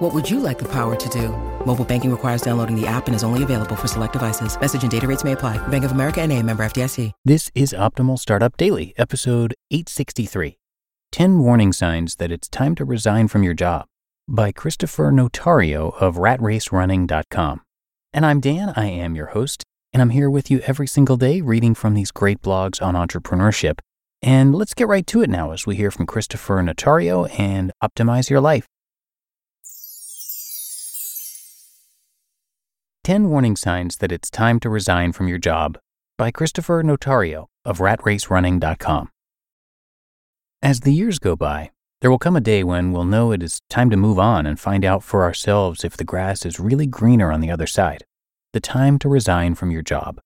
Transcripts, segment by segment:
What would you like the power to do? Mobile banking requires downloading the app and is only available for select devices. Message and data rates may apply. Bank of America and a member FDIC. This is Optimal Startup Daily, episode 863 10 Warning Signs That It's Time to Resign from Your Job by Christopher Notario of ratracerunning.com. And I'm Dan, I am your host, and I'm here with you every single day reading from these great blogs on entrepreneurship. And let's get right to it now as we hear from Christopher Notario and optimize your life. 10 Warning Signs That It's Time to Resign from Your Job by Christopher Notario of ratracerunning.com. As the years go by, there will come a day when we'll know it is time to move on and find out for ourselves if the grass is really greener on the other side. The time to resign from your job.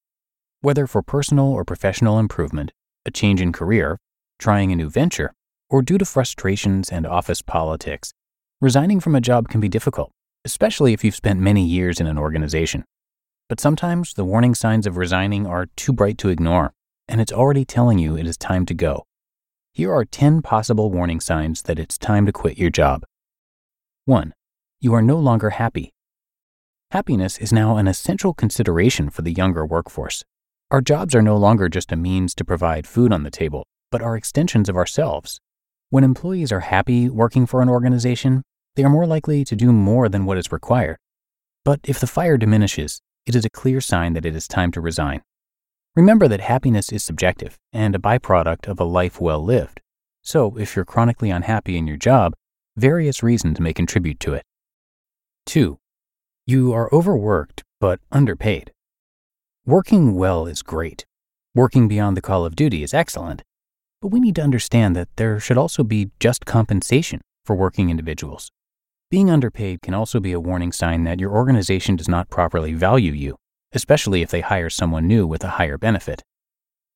Whether for personal or professional improvement, a change in career, trying a new venture, or due to frustrations and office politics, resigning from a job can be difficult especially if you've spent many years in an organization. But sometimes the warning signs of resigning are too bright to ignore, and it's already telling you it is time to go. Here are 10 possible warning signs that it's time to quit your job. 1. You are no longer happy. Happiness is now an essential consideration for the younger workforce. Our jobs are no longer just a means to provide food on the table, but are extensions of ourselves. When employees are happy working for an organization, they are more likely to do more than what is required. But if the fire diminishes, it is a clear sign that it is time to resign. Remember that happiness is subjective and a byproduct of a life well lived. So if you're chronically unhappy in your job, various reasons may contribute to it. 2. You are overworked but underpaid. Working well is great. Working beyond the call of duty is excellent. But we need to understand that there should also be just compensation for working individuals. Being underpaid can also be a warning sign that your organization does not properly value you, especially if they hire someone new with a higher benefit.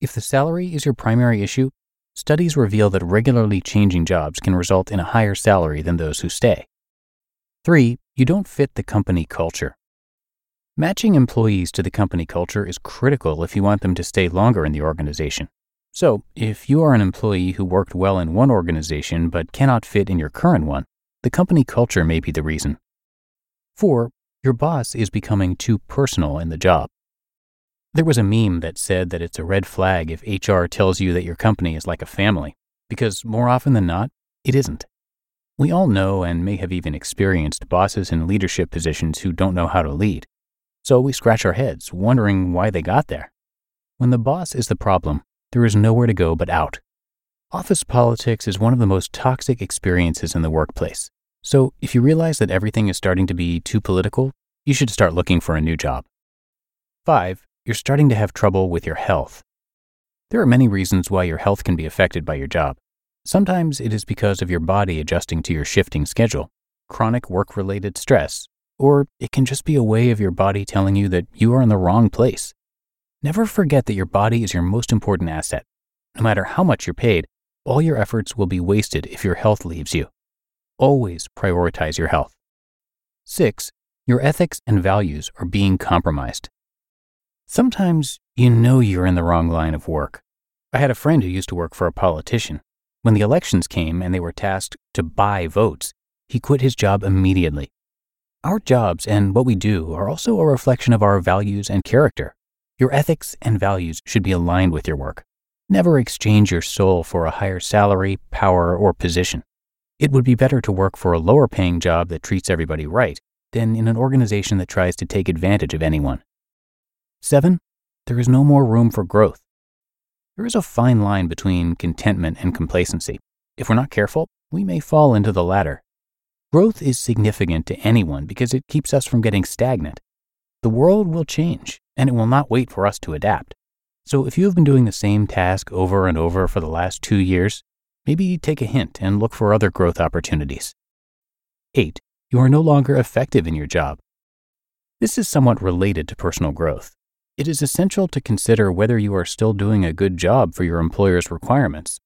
If the salary is your primary issue, studies reveal that regularly changing jobs can result in a higher salary than those who stay. 3. You don't fit the company culture. Matching employees to the company culture is critical if you want them to stay longer in the organization. So, if you are an employee who worked well in one organization but cannot fit in your current one, the company culture may be the reason. 4. Your boss is becoming too personal in the job. There was a meme that said that it's a red flag if HR tells you that your company is like a family, because more often than not, it isn't. We all know and may have even experienced bosses in leadership positions who don't know how to lead. So we scratch our heads, wondering why they got there. When the boss is the problem, there is nowhere to go but out. Office politics is one of the most toxic experiences in the workplace. So, if you realize that everything is starting to be too political, you should start looking for a new job. 5. You're starting to have trouble with your health. There are many reasons why your health can be affected by your job. Sometimes it is because of your body adjusting to your shifting schedule, chronic work related stress, or it can just be a way of your body telling you that you are in the wrong place. Never forget that your body is your most important asset. No matter how much you're paid, all your efforts will be wasted if your health leaves you. Always prioritize your health. 6. Your ethics and values are being compromised. Sometimes you know you're in the wrong line of work. I had a friend who used to work for a politician. When the elections came and they were tasked to buy votes, he quit his job immediately. Our jobs and what we do are also a reflection of our values and character. Your ethics and values should be aligned with your work. Never exchange your soul for a higher salary, power, or position. It would be better to work for a lower paying job that treats everybody right than in an organization that tries to take advantage of anyone. 7. There is no more room for growth. There is a fine line between contentment and complacency. If we're not careful, we may fall into the latter. Growth is significant to anyone because it keeps us from getting stagnant. The world will change, and it will not wait for us to adapt. So if you have been doing the same task over and over for the last two years, maybe take a hint and look for other growth opportunities. 8. You are no longer effective in your job. This is somewhat related to personal growth. it is essential to consider whether you are still doing a good job for your employer's requirements.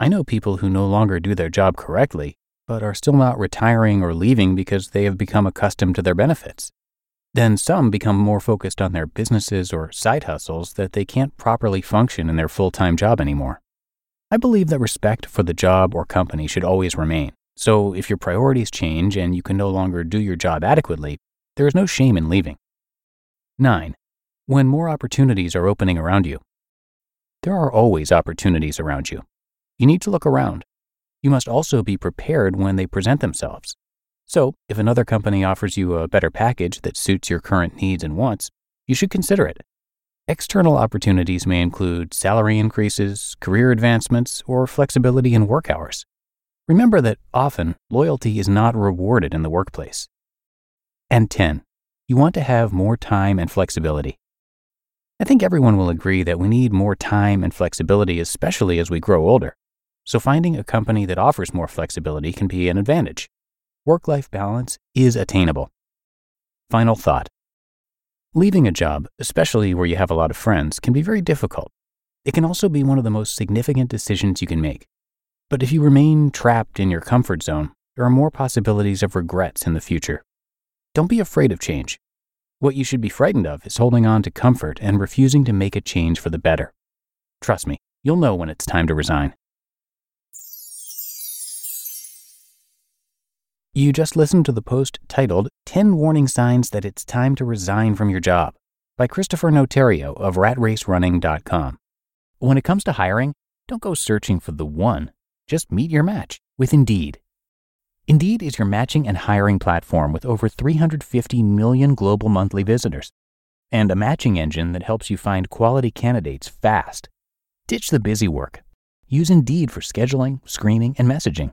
I know people who no longer do their job correctly, but are still not retiring or leaving because they have become accustomed to their benefits. Then some become more focused on their businesses or side hustles that they can't properly function in their full time job anymore. I believe that respect for the job or company should always remain. So if your priorities change and you can no longer do your job adequately, there is no shame in leaving. 9 when more opportunities are opening around you. There are always opportunities around you. You need to look around. You must also be prepared when they present themselves. So, if another company offers you a better package that suits your current needs and wants, you should consider it. External opportunities may include salary increases, career advancements, or flexibility in work hours. Remember that often loyalty is not rewarded in the workplace. And 10. You want to have more time and flexibility. I think everyone will agree that we need more time and flexibility, especially as we grow older. So finding a company that offers more flexibility can be an advantage. Work life balance is attainable. Final thought Leaving a job, especially where you have a lot of friends, can be very difficult. It can also be one of the most significant decisions you can make. But if you remain trapped in your comfort zone, there are more possibilities of regrets in the future. Don't be afraid of change. What you should be frightened of is holding on to comfort and refusing to make a change for the better. Trust me, you'll know when it's time to resign. You just listened to the post titled 10 Warning Signs That It's Time to Resign from Your Job by Christopher Notario of ratracerunning.com. When it comes to hiring, don't go searching for the one, just meet your match with Indeed. Indeed is your matching and hiring platform with over 350 million global monthly visitors and a matching engine that helps you find quality candidates fast. Ditch the busy work. Use Indeed for scheduling, screening, and messaging.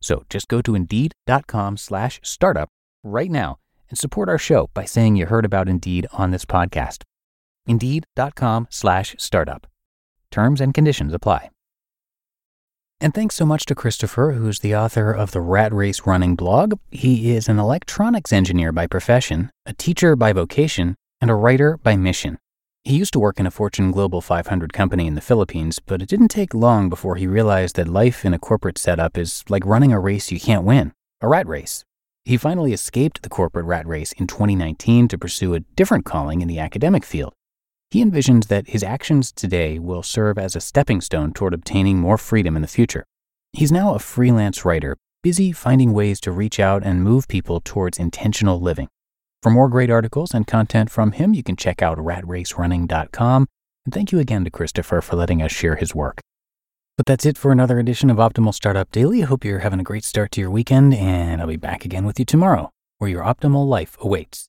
So just go to indeed.com slash startup right now and support our show by saying you heard about Indeed on this podcast. Indeed.com slash startup. Terms and conditions apply. And thanks so much to Christopher, who's the author of the Rat Race Running blog. He is an electronics engineer by profession, a teacher by vocation, and a writer by mission. He used to work in a Fortune Global 500 company in the Philippines, but it didn't take long before he realized that life in a corporate setup is like running a race you can't win, a rat race. He finally escaped the corporate rat race in 2019 to pursue a different calling in the academic field. He envisions that his actions today will serve as a stepping stone toward obtaining more freedom in the future. He's now a freelance writer, busy finding ways to reach out and move people towards intentional living. For more great articles and content from him, you can check out ratracerunning.com. And thank you again to Christopher for letting us share his work. But that's it for another edition of Optimal Startup Daily. I hope you're having a great start to your weekend, and I'll be back again with you tomorrow, where your optimal life awaits.